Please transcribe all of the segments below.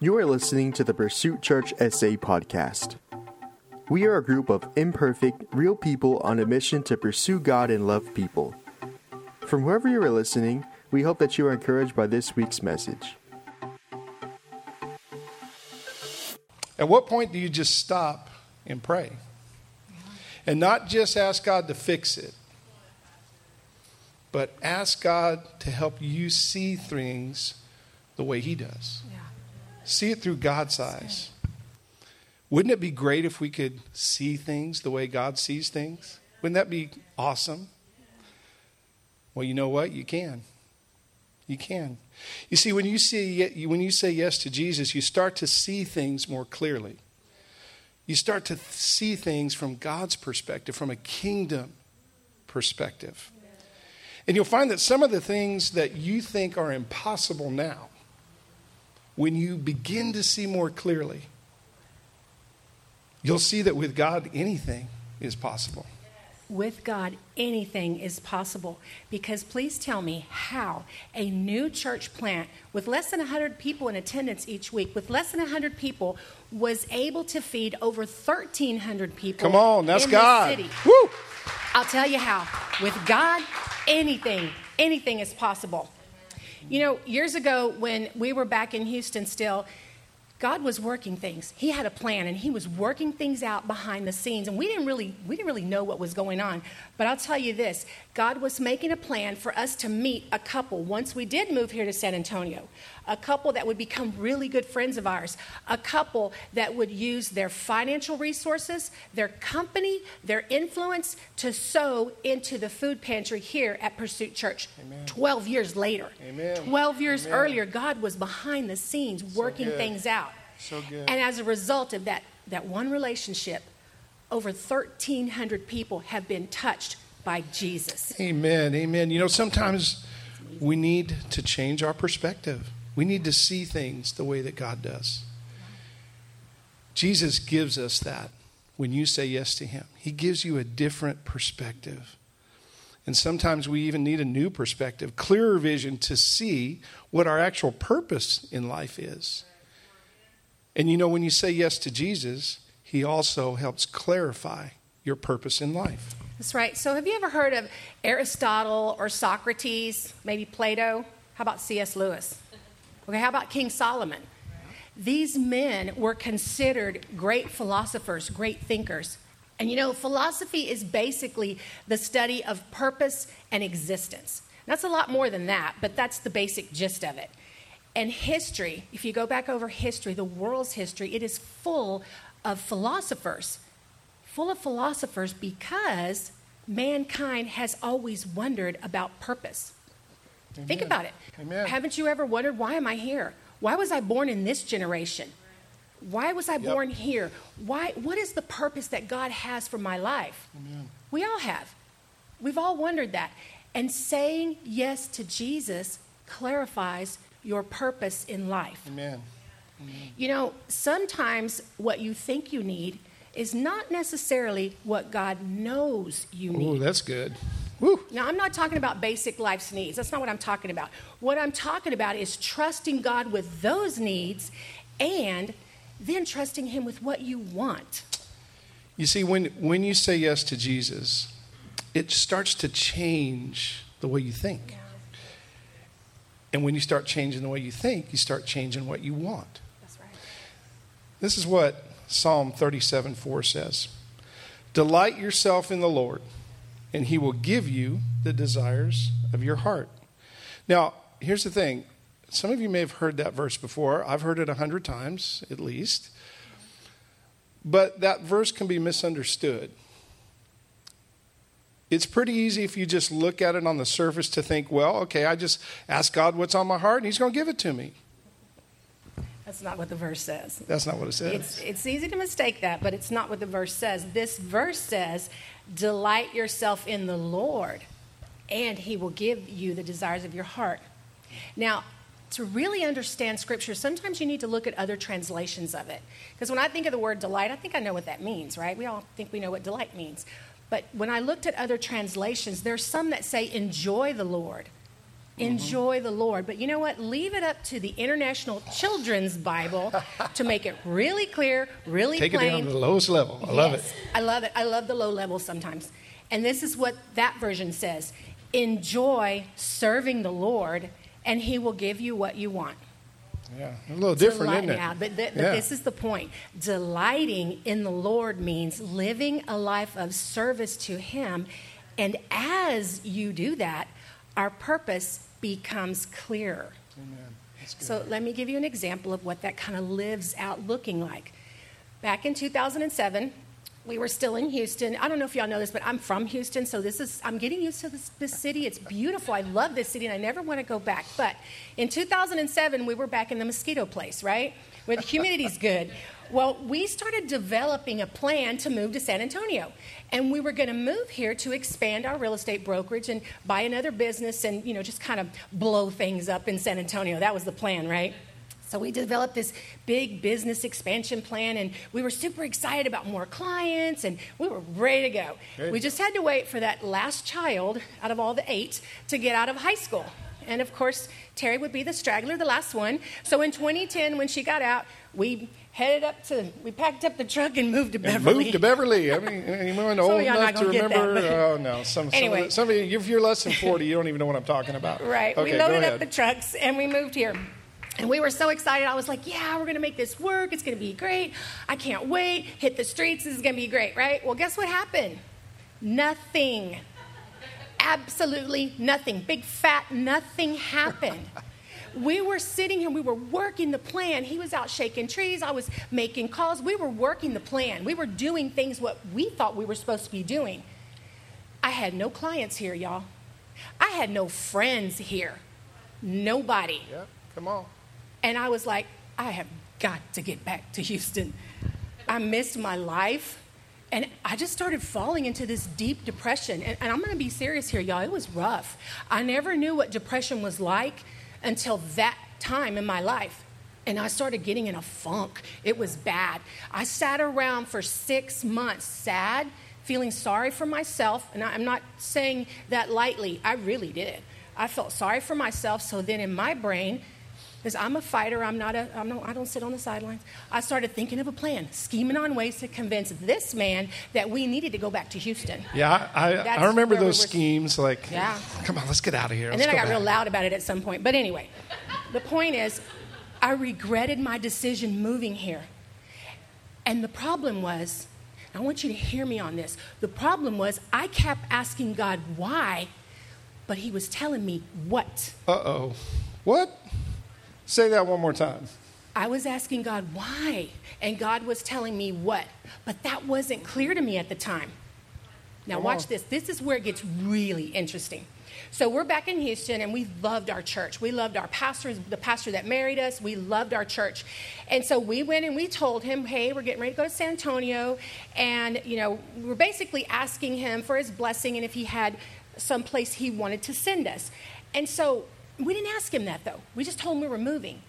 You are listening to the Pursuit Church SA podcast. We are a group of imperfect, real people on a mission to pursue God and love people. From wherever you are listening, we hope that you are encouraged by this week's message. At what point do you just stop and pray? And not just ask God to fix it, but ask God to help you see things the way He does. Yeah. See it through God's eyes. Wouldn't it be great if we could see things the way God sees things? Wouldn't that be awesome? Well, you know what? You can. You can. You see, when you, see, when you say yes to Jesus, you start to see things more clearly. You start to see things from God's perspective, from a kingdom perspective. And you'll find that some of the things that you think are impossible now, when you begin to see more clearly, you'll see that with God, anything is possible. With God, anything is possible. Because please tell me how a new church plant with less than 100 people in attendance each week, with less than 100 people, was able to feed over 1,300 people. Come on, that's God. Woo! I'll tell you how. With God, anything, anything is possible. You know, years ago when we were back in Houston still, God was working things. He had a plan and he was working things out behind the scenes and we didn't really we didn't really know what was going on. But I'll tell you this, God was making a plan for us to meet a couple once we did move here to San Antonio. A couple that would become really good friends of ours. A couple that would use their financial resources, their company, their influence to sow into the food pantry here at Pursuit Church. Amen. 12 years later. Amen. 12 years Amen. earlier, God was behind the scenes working good. things out. So good. And as a result of that, that one relationship, over 1,300 people have been touched by Jesus. Amen. Amen. You know, sometimes we need to change our perspective. We need to see things the way that God does. Jesus gives us that when you say yes to Him. He gives you a different perspective. And sometimes we even need a new perspective, clearer vision to see what our actual purpose in life is. And you know, when you say yes to Jesus, He also helps clarify your purpose in life. That's right. So, have you ever heard of Aristotle or Socrates, maybe Plato? How about C.S. Lewis? Okay, how about King Solomon? These men were considered great philosophers, great thinkers. And you know, philosophy is basically the study of purpose and existence. That's a lot more than that, but that's the basic gist of it. And history, if you go back over history, the world's history, it is full of philosophers. Full of philosophers because mankind has always wondered about purpose. Think about it. Amen. Haven't you ever wondered, why am I here? Why was I born in this generation? Why was I Yep. born here? Why, what is the purpose that God has for my life? Amen. We all have. We've all wondered that. And saying yes to Jesus clarifies your purpose in life. Amen. You know, sometimes what you think you need is not necessarily what God knows you need. Ooh, that's good. Woo. Now, I'm not talking about basic life's needs. That's not what I'm talking about. What I'm talking about is trusting God with those needs and then trusting Him with what you want. You see, when, when you say yes to Jesus, it starts to change the way you think. And when you start changing the way you think, you start changing what you want. That's right. This is what Psalm 37 4 says Delight yourself in the Lord, and he will give you the desires of your heart. Now, here's the thing some of you may have heard that verse before. I've heard it a hundred times at least. But that verse can be misunderstood. It's pretty easy if you just look at it on the surface to think, well, okay, I just ask God what's on my heart and He's going to give it to me. That's not what the verse says. That's not what it says. It's, it's easy to mistake that, but it's not what the verse says. This verse says, Delight yourself in the Lord, and he will give you the desires of your heart. Now, to really understand Scripture, sometimes you need to look at other translations of it. Because when I think of the word delight, I think I know what that means, right? We all think we know what delight means. But when I looked at other translations, there's some that say enjoy the Lord. Mm-hmm. Enjoy the Lord. But you know what? Leave it up to the International Children's Bible to make it really clear, really Take plain. it down to the lowest level. I love it. I love it. I love the low level sometimes. And this is what that version says Enjoy serving the Lord, and He will give you what you want. Yeah, a little different, Delight- isn't it? Yeah, but, th- but Yeah. this is the point. Delighting in the Lord means living a life of service to Him. And as you do that, our purpose becomes clear. Amen. So let me give you an example of what that kind of lives out looking like. Back in 2007, we were still in Houston. I don't know if y'all know this, but I'm from Houston, so this is I'm getting used to this, this city. It's beautiful. I love this city, and I never want to go back. But in 2007, we were back in the mosquito place, right, where the humidity's good. Well, we started developing a plan to move to San Antonio, and we were going to move here to expand our real estate brokerage and buy another business, and you know just kind of blow things up in San Antonio. That was the plan, right? So we developed this big business expansion plan, and we were super excited about more clients, and we were ready to go. Good. We just had to wait for that last child out of all the eight to get out of high school. And of course, Terry would be the straggler, the last one. So in 2010, when she got out, we headed up to, we packed up the truck and moved to And Beverly. moved to Beverly. I mean, anyone old enough to gonna that, remember? oh no, some, Anyway. some, of some of you, if you're less than 40, you don't even know what I'm talking about. Right. Okay, we loaded up the trucks and we moved here. And we were so excited. I was like, yeah, we're going to make this work. It's going to be great. I can't wait. Hit the streets. This is going to be great, right? Well, guess what happened? Nothing. Absolutely nothing. Big fat nothing happened. We were sitting here, we were working the plan. He was out shaking trees, I was making calls. We were working the plan. We were doing things what we thought we were supposed to be doing. I had no clients here, y'all. I had no friends here. Nobody. Yeah, come on. And I was like, I have got to get back to Houston. I missed my life. And I just started falling into this deep depression. And, and I'm going to be serious here, y'all. It was rough. I never knew what depression was like until that time in my life. And I started getting in a funk. It was bad. I sat around for six months, sad, feeling sorry for myself. And I'm not saying that lightly, I really did. I felt sorry for myself. So then in my brain, because I'm a fighter, I'm not a, I'm no, I don't sit on the sidelines. I started thinking of a plan, scheming on ways to convince this man that we needed to go back to Houston. Yeah, I, I, That's I remember where we those schemes. Like, Yeah. come on, let's get out of here. And Let's then I go got real loud about it at some point. But anyway, the point is, I regretted my decision moving here. And the problem was, I want you to hear me on this. The problem was, I kept asking God why, but He was telling me what. Uh oh. What? Say that one more time. I was asking God why, and God was telling me what. But that wasn't clear to me at the time. Now, Come watch on. this. This is where it gets really interesting. So, we're back in Houston, and we loved our church. We loved our pastors, the pastor that married us. We loved our church. And so, we went and we told him, hey, we're getting ready to go to San Antonio. And, you know, we we're basically asking him for his blessing and if he had some place he wanted to send us. And so, we didn't ask him that, though. We just told him we were moving.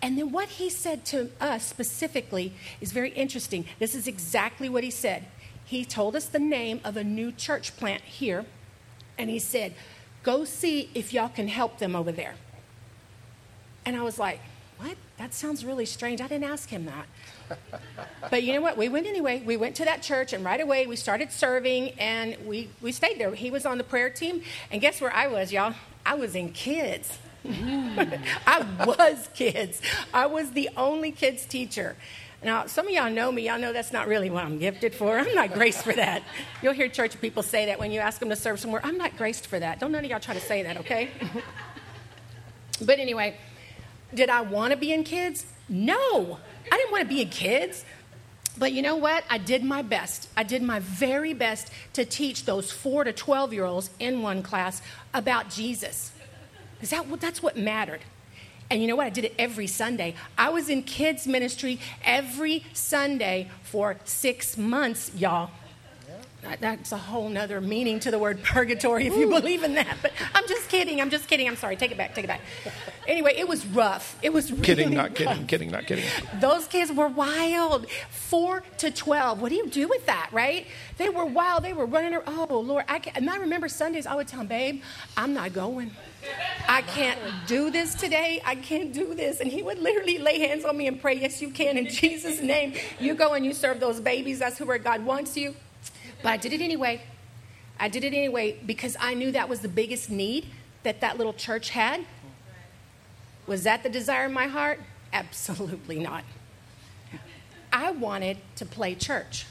And then what he said to us specifically is very interesting. This is exactly what he said. He told us the name of a new church plant here, and he said, Go see if y'all can help them over there. And I was like, What? That sounds really strange. I didn't ask him that. but you know what? We went anyway. We went to that church, and right away we started serving, and we, we stayed there. He was on the prayer team, and guess where I was, y'all? I was in kids. I was kids. I was the only kids teacher. Now, some of y'all know me. Y'all know that's not really what I'm gifted for. I'm not graced for that. You'll hear church people say that when you ask them to serve somewhere. I'm not graced for that. Don't none of y'all try to say that, okay? but anyway, did I want to be in kids? No. I didn't want to be in kids. But you know what? I did my best. I did my very best to teach those 4 to 12 year olds in one class about Jesus. Because that, that's what mattered. And you know what? I did it every Sunday. I was in kids' ministry every Sunday for six months, y'all. That's a whole nother meaning to the word purgatory if you believe in that. But I'm just kidding. I'm just kidding. I'm sorry. Take it back. Take it back. Anyway, it was rough. It was really Kidding, not rough. kidding, kidding, not kidding. Those kids were wild. Four to 12. What do you do with that, right? They were wild. They were running around. Oh, Lord. I can't. and I remember Sundays, I would tell them, babe, I'm not going. I can't do this today. I can't do this. And he would literally lay hands on me and pray, Yes, you can. In Jesus' name, you go and you serve those babies. That's who where God wants you. But I did it anyway. I did it anyway because I knew that was the biggest need that that little church had. Was that the desire in my heart? Absolutely not. I wanted to play church.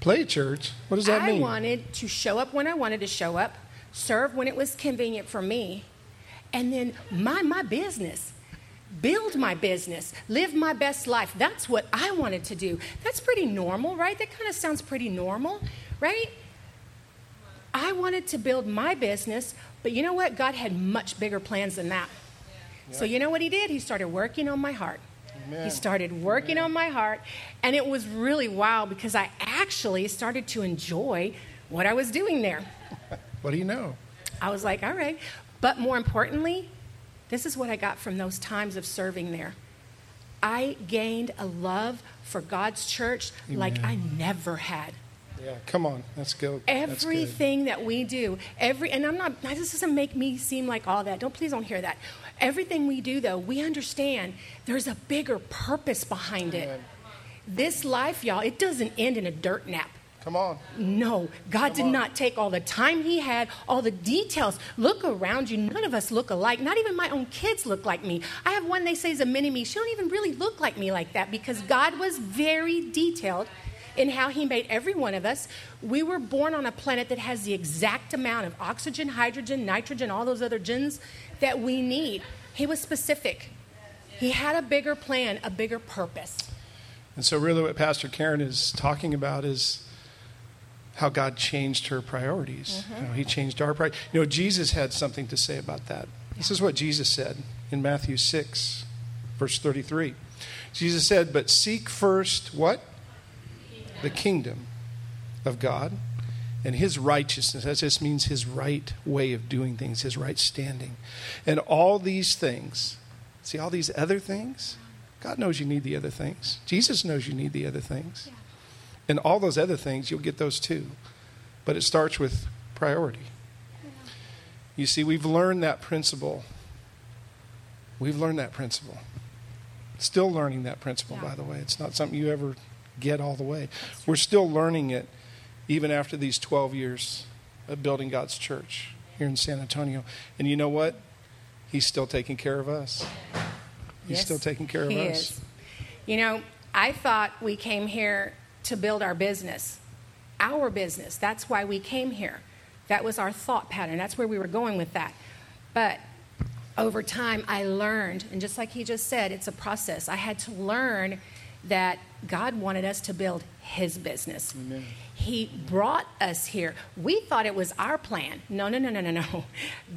Play church? What does that I mean? I wanted to show up when I wanted to show up, serve when it was convenient for me, and then mind my business. Build my business, live my best life. That's what I wanted to do. That's pretty normal, right? That kind of sounds pretty normal, right? I wanted to build my business, but you know what? God had much bigger plans than that. So, you know what He did? He started working on my heart. Amen. He started working on my heart, and it was really wild because I actually started to enjoy what I was doing there. What do you know? I was like, all right. But more importantly, this is what I got from those times of serving there. I gained a love for God's church like I never had. Yeah, come on. Let's go. Everything that we do, every and I'm not this doesn't make me seem like all that. Don't please don't hear that. Everything we do though, we understand there's a bigger purpose behind it. This life, y'all, it doesn't end in a dirt nap. Come on. No, God did on. not take all the time He had, all the details. Look around you. None of us look alike. Not even my own kids look like me. I have one they say is a mini me. She don't even really look like me like that because God was very detailed in how He made every one of us. We were born on a planet that has the exact amount of oxygen, hydrogen, nitrogen, all those other gens that we need. He was specific. He had a bigger plan, a bigger purpose. And so, really, what Pastor Karen is talking about is how God changed her priorities. Mm-hmm. You know, he changed our priorities. You know, Jesus had something to say about that. This is what Jesus said in Matthew 6, verse 33. Jesus said, But seek first what? The kingdom of God and his righteousness. That just means his right way of doing things, his right standing. And all these things, see, all these other things, God knows you need the other things. Jesus knows you need the other things. And all those other things, you'll get those too. But it starts with priority. You see, we've learned that principle. We've learned that principle. Still learning that principle, Yeah. by the way. It's not something you ever get all the way. We're still learning it even after these 12 years of building God's church here in San Antonio. And you know what? He's still taking care of us. He's Yes, still taking care of us. is. You know, I thought we came here to build our business, our business. That's why we came here. That was our thought pattern. That's where we were going with that. But over time, I learned, and just like he just said, it's a process. I had to learn that God wanted us to build his business. He brought us here. We thought it was our plan. No, no, no, no, no, no.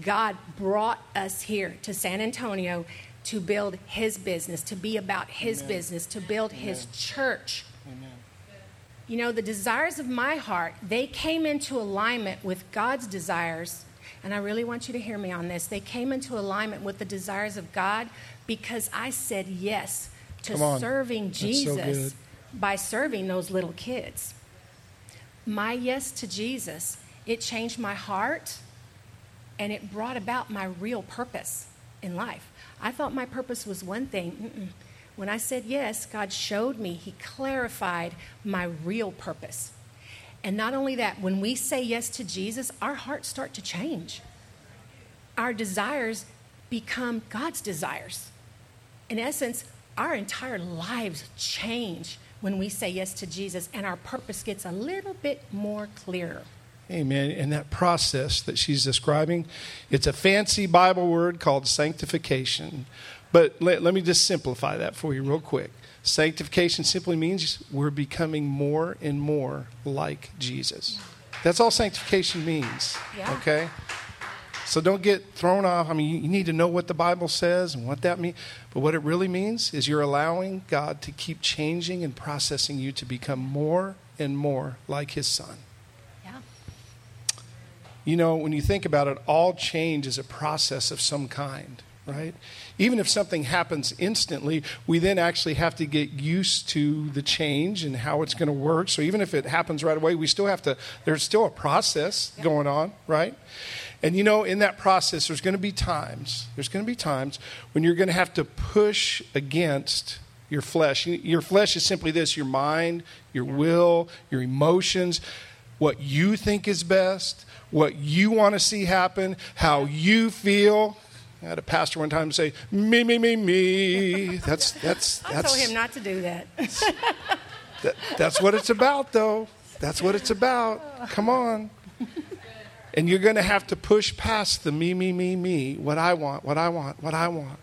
God brought us here to San Antonio to build his business, to be about his business, to build his church. Amen. You know, the desires of my heart, they came into alignment with God's desires. And I really want you to hear me on this. They came into alignment with the desires of God because I said yes to serving That's so Jesus good. by serving those little kids. My yes to Jesus, it changed my heart and it brought about my real purpose in life. I thought my purpose was one thing. Mm-mm. When I said yes, God showed me, He clarified my real purpose. And not only that, when we say yes to Jesus, our hearts start to change. Our desires become God's desires. In essence, our entire lives change when we say yes to Jesus, and our purpose gets a little bit more clearer. Amen. And that process that she's describing, it's a fancy Bible word called sanctification. But let, let me just simplify that for you real quick. Sanctification simply means we're becoming more and more like Jesus. That's all sanctification means. Yeah. Okay? So don't get thrown off. I mean, you- you need to know what the Bible says and what that means. But what it really means is you're allowing God to keep changing and processing you to become more and more like His Son. You know, when you think about it, all change is a process of some kind, right? Even if something happens instantly, we then actually have to get used to the change and how it's going to work. So even if it happens right away, we still have to, there's still a process going on, right? And you know, in that process, there's going to be times, there's going to be times when you're going to have to push against your flesh. Your flesh is simply this your mind, your will, your emotions, what you think is best, what you want to see happen, how you feel. I had a pastor one time say, "Me, me, me, me." That's that's that's. I told him not to do that. that. That's what it's about, though. That's what it's about. Come on. And you're going to have to push past the me, me, me, me. What I want, what I want, what I want,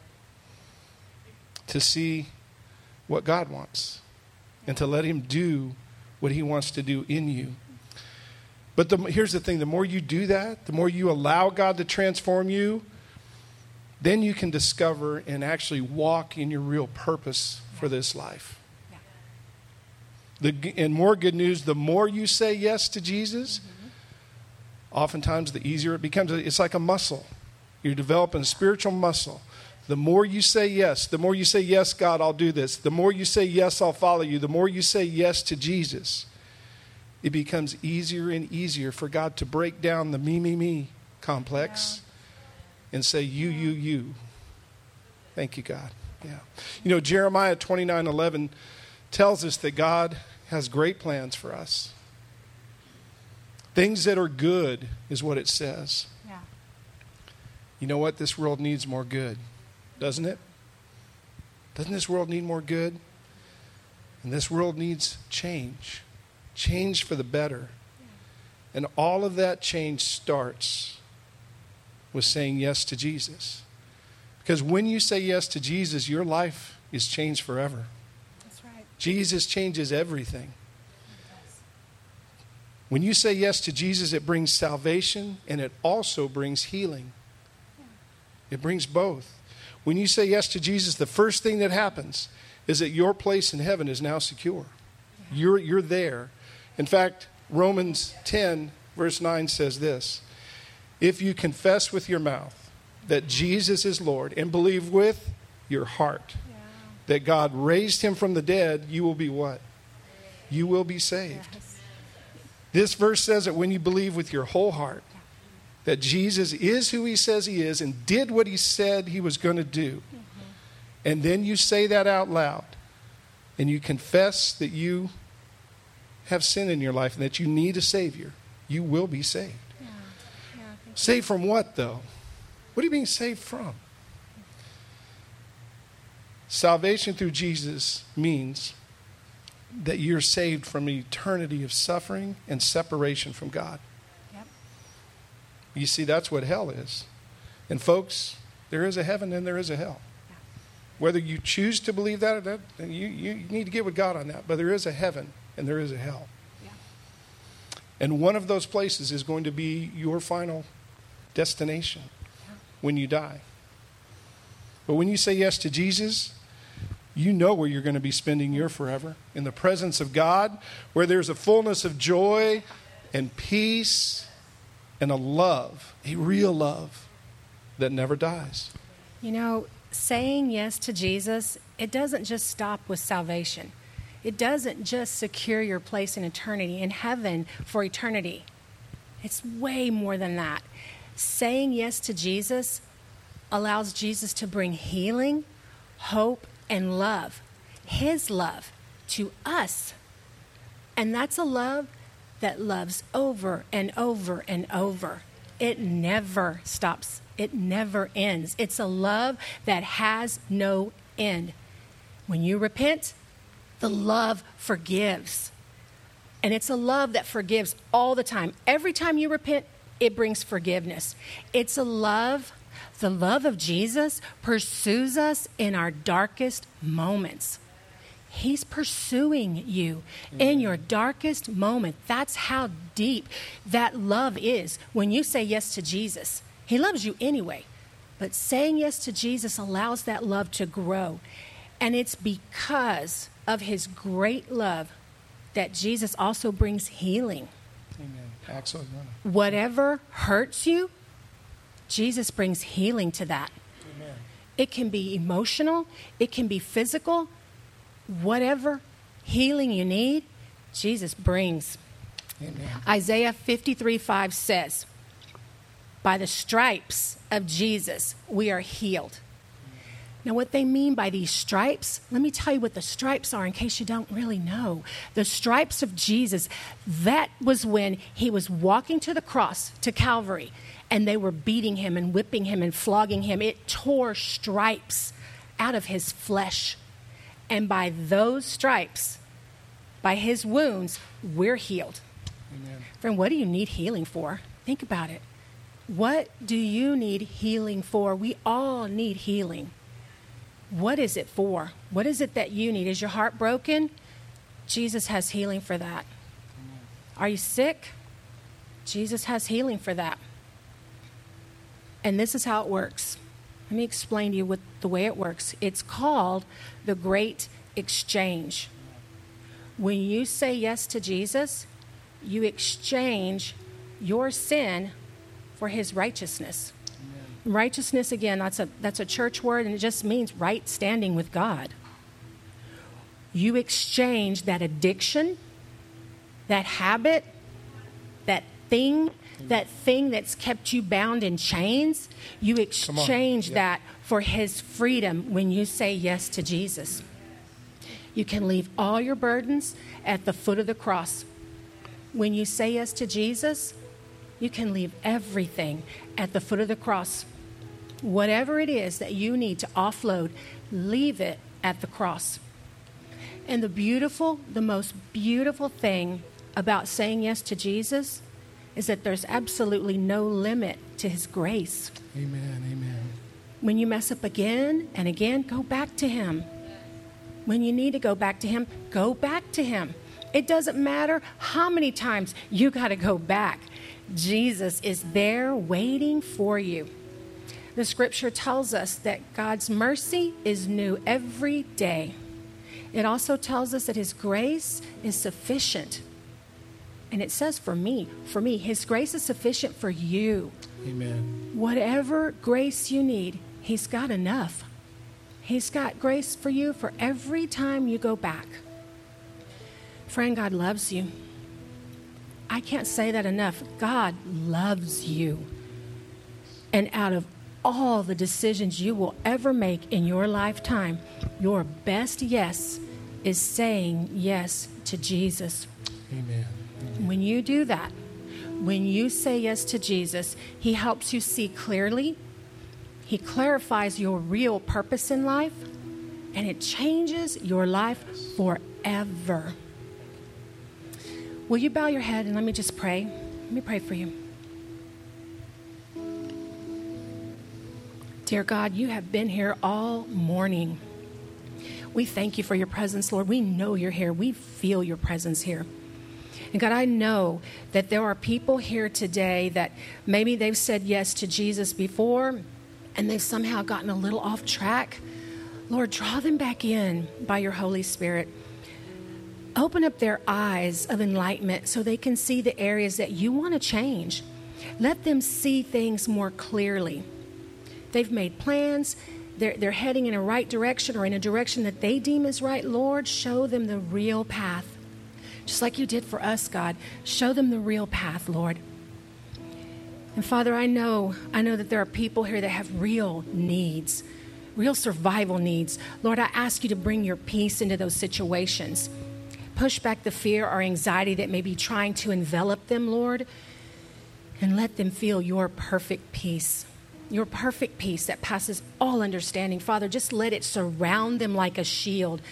to see what God wants, and to let Him do what He wants to do in you. But the, here's the thing the more you do that, the more you allow God to transform you, then you can discover and actually walk in your real purpose for this life. The, and more good news, the more you say yes to Jesus, mm-hmm. oftentimes the easier it becomes. It's like a muscle. You're developing a spiritual muscle. The more you say yes, the more you say, Yes, God, I'll do this. The more you say, Yes, I'll follow you. The more you say yes to Jesus, it becomes easier and easier for God to break down the me, me, me complex yeah. and say, you, you, you. Thank you, God. Yeah. You know, Jeremiah 29 11 tells us that God has great plans for us. Things that are good is what it says. Yeah. You know what? This world needs more good, doesn't it? Doesn't this world need more good? And this world needs change change for the better. And all of that change starts with saying yes to Jesus. Because when you say yes to Jesus, your life is changed forever. That's right. Jesus changes everything. When you say yes to Jesus, it brings salvation and it also brings healing. It brings both. When you say yes to Jesus, the first thing that happens is that your place in heaven is now secure. You're, you're there. In fact, Romans 10, verse 9 says this If you confess with your mouth that Jesus is Lord and believe with your heart yeah. that God raised him from the dead, you will be what? You will be saved. Yes. This verse says that when you believe with your whole heart that Jesus is who he says he is and did what he said he was going to do, mm-hmm. and then you say that out loud and you confess that you have sin in your life and that you need a Savior, you will be saved. Yeah. Yeah, saved from what, though? What are you being saved from? Salvation through Jesus means that you're saved from an eternity of suffering and separation from God. Yep. You see, that's what hell is. And, folks, there is a heaven and there is a hell. Yeah. Whether you choose to believe that, or that you, you need to get with God on that. But there is a heaven and there is a hell. Yeah. And one of those places is going to be your final destination yeah. when you die. But when you say yes to Jesus, you know where you're going to be spending your forever in the presence of God, where there's a fullness of joy and peace and a love, a real love that never dies. You know, saying yes to Jesus, it doesn't just stop with salvation. It doesn't just secure your place in eternity, in heaven for eternity. It's way more than that. Saying yes to Jesus allows Jesus to bring healing, hope, and love, His love, to us. And that's a love that loves over and over and over. It never stops, it never ends. It's a love that has no end. When you repent, the love forgives. And it's a love that forgives all the time. Every time you repent, it brings forgiveness. It's a love, the love of Jesus pursues us in our darkest moments. He's pursuing you in your darkest moment. That's how deep that love is when you say yes to Jesus. He loves you anyway. But saying yes to Jesus allows that love to grow. And it's because of his great love that Jesus also brings healing. Amen. Axel, Whatever hurts you, Jesus brings healing to that. Amen. It can be emotional, it can be physical. Whatever healing you need, Jesus brings. Amen. Isaiah 53 5 says, By the stripes of Jesus, we are healed. Now, what they mean by these stripes, let me tell you what the stripes are in case you don't really know. The stripes of Jesus, that was when he was walking to the cross, to Calvary, and they were beating him and whipping him and flogging him. It tore stripes out of his flesh. And by those stripes, by his wounds, we're healed. Amen. Friend, what do you need healing for? Think about it. What do you need healing for? We all need healing. What is it for? What is it that you need? Is your heart broken? Jesus has healing for that. Are you sick? Jesus has healing for that. And this is how it works. Let me explain to you what the way it works. It's called the great exchange. When you say yes to Jesus, you exchange your sin for his righteousness. Righteousness, again, that's a, that's a church word and it just means right standing with God. You exchange that addiction, that habit, that thing, that thing that's kept you bound in chains. You exchange Yep. that for his freedom when you say yes to Jesus. You can leave all your burdens at the foot of the cross. When you say yes to Jesus, you can leave everything at the foot of the cross. Whatever it is that you need to offload, leave it at the cross. And the beautiful, the most beautiful thing about saying yes to Jesus is that there's absolutely no limit to his grace. Amen. Amen. When you mess up again and again, go back to Him. When you need to go back to Him, go back to Him. It doesn't matter how many times you got to go back. Jesus is there waiting for you. The scripture tells us that God's mercy is new every day. It also tells us that His grace is sufficient. And it says for me, for me, His grace is sufficient for you. Amen. Whatever grace you need, He's got enough. He's got grace for you for every time you go back. Friend, God loves you. I can't say that enough. God loves you. And out of all the decisions you will ever make in your lifetime, your best yes is saying yes to Jesus. Amen. When you do that, when you say yes to Jesus, He helps you see clearly. He clarifies your real purpose in life, and it changes your life forever. Will you bow your head and let me just pray? Let me pray for you. Dear God, you have been here all morning. We thank you for your presence, Lord. We know you're here. We feel your presence here. And God, I know that there are people here today that maybe they've said yes to Jesus before and they've somehow gotten a little off track. Lord, draw them back in by your Holy Spirit. Open up their eyes of enlightenment so they can see the areas that you want to change. Let them see things more clearly. They've made plans. They're, they're heading in a right direction or in a direction that they deem is right. Lord, show them the real path. Just like you did for us, God. Show them the real path, Lord. And Father, I know, I know that there are people here that have real needs, real survival needs. Lord, I ask you to bring your peace into those situations. Push back the fear or anxiety that may be trying to envelop them, Lord, and let them feel your perfect peace. Your perfect peace that passes all understanding. Father, just let it surround them like a shield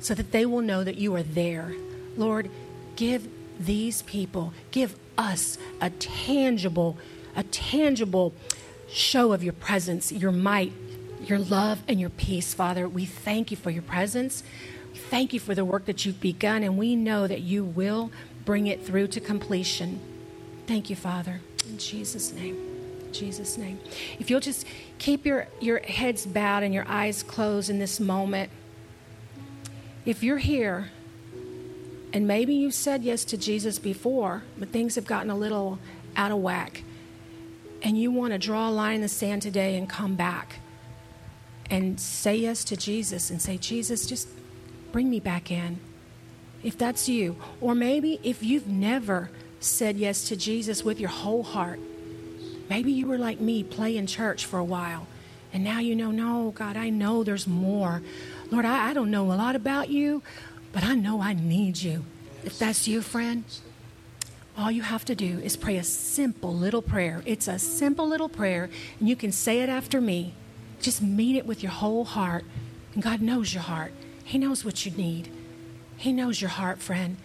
so that they will know that you are there. Lord, give these people, give us a tangible, a tangible show of your presence, your might, your love, and your peace, Father. We thank you for your presence. Thank you for the work that you've begun, and we know that you will bring it through to completion. Thank you, Father. In Jesus' name. Jesus' name. If you'll just keep your, your heads bowed and your eyes closed in this moment. If you're here And maybe you've said yes to Jesus before, but things have gotten a little out of whack. And you want to draw a line in the sand today and come back and say yes to Jesus and say, Jesus, just bring me back in. If that's you. Or maybe if you've never said yes to Jesus with your whole heart, maybe you were like me, playing church for a while. And now you know, no, God, I know there's more. Lord, I, I don't know a lot about you, but I know I need you. If that's you, friend, all you have to do is pray a simple little prayer. It's a simple little prayer, and you can say it after me. Just mean it with your whole heart. And God knows your heart, He knows what you need. He knows your heart, friend.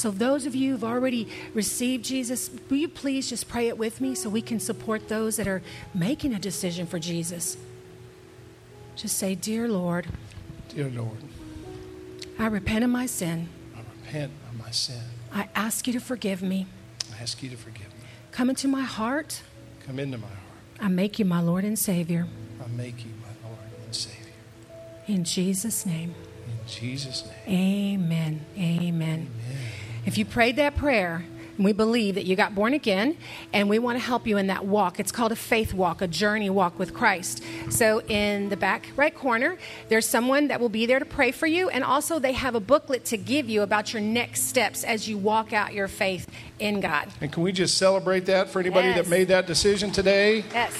So, those of you who've already received Jesus, will you please just pray it with me so we can support those that are making a decision for Jesus? Just say, Dear Lord, Dear Lord, I repent of my sin. I repent of my sin. I ask you to forgive me. I ask you to forgive me. Come into my heart. Come into my heart. I make you my Lord and Savior. I make you my Lord and Savior. In Jesus' name. In Jesus' name. Amen. Amen. If you prayed that prayer, we believe that you got born again, and we want to help you in that walk. It's called a faith walk, a journey walk with Christ. So, in the back right corner, there's someone that will be there to pray for you, and also they have a booklet to give you about your next steps as you walk out your faith in God. And can we just celebrate that for anybody Yes. that made that decision today? Yes.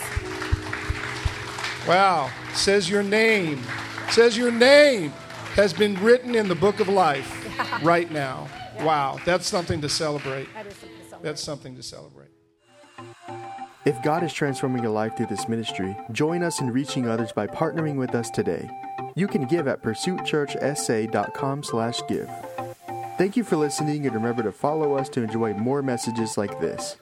Wow. Says your name. Says your name has been written in the book of life right now. Wow. That's something to celebrate. That is something to celebrate. That's something to celebrate. If God is transforming your life through this ministry, join us in reaching others by partnering with us today. You can give at pursuitchurchsa.com slash give. Thank you for listening and remember to follow us to enjoy more messages like this.